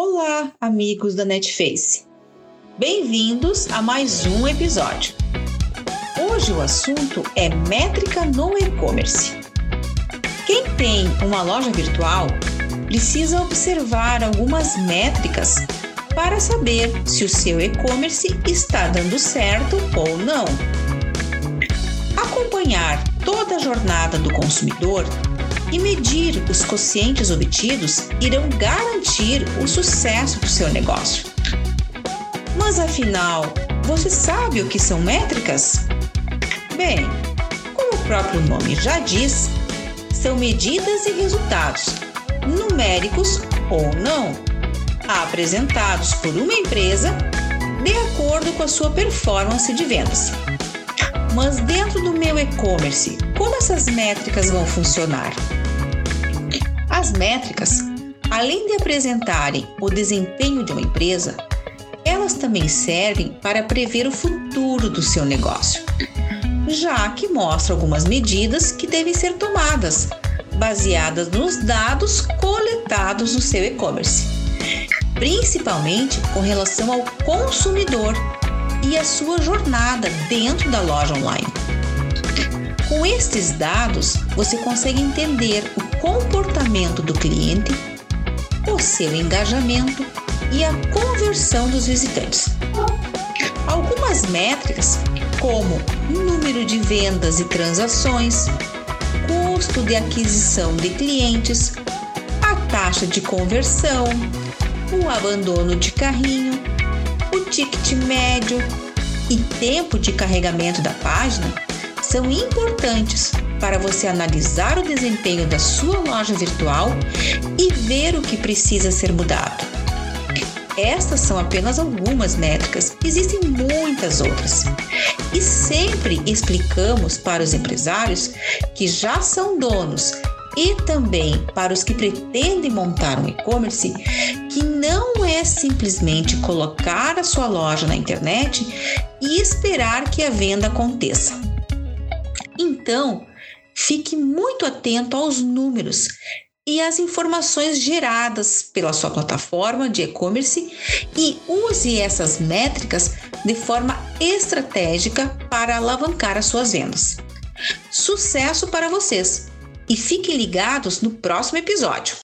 Olá, amigos da Netface. Bem-vindos a mais um episódio. Hoje o assunto é métrica no e-commerce. Quem tem uma loja virtual precisa observar algumas métricas para saber se o seu e-commerce está dando certo ou não. Acompanhar toda a jornada do consumidor e medir os quocientes obtidos irão garantir o sucesso do seu negócio. Mas afinal, você sabe o que são métricas? Bem, como o próprio nome já diz, são medidas e resultados, numéricos ou não, apresentados por uma empresa de acordo com a sua performance de vendas. Mas dentro do meu e-commerce, como essas métricas vão funcionar? As métricas, além de apresentarem o desempenho de uma empresa, elas também servem para prever o futuro do seu negócio, já que mostram algumas medidas que devem ser tomadas, baseadas nos dados coletados no seu e-commerce, principalmente com relação ao consumidor e a sua jornada dentro da loja online. Com estes dados, você consegue entender o comportamento do cliente, o seu engajamento e a conversão dos visitantes. Algumas métricas, como número de vendas e transações, custo de aquisição de clientes, a taxa de conversão, o abandono de carrinho, o ticket médio e tempo de carregamento da página são importantes para você analisar o desempenho da sua loja virtual e ver o que precisa ser mudado. Estas são apenas algumas métricas, existem muitas outras. E sempre explicamos para os empresários que já são donos e também para os que pretendem montar um e-commerce que não é simplesmente colocar a sua loja na internet e esperar que a venda aconteça. Então, fique muito atento aos números e às informações geradas pela sua plataforma de e-commerce e use essas métricas de forma estratégica para alavancar as suas vendas. Sucesso para vocês e fiquem ligados no próximo episódio!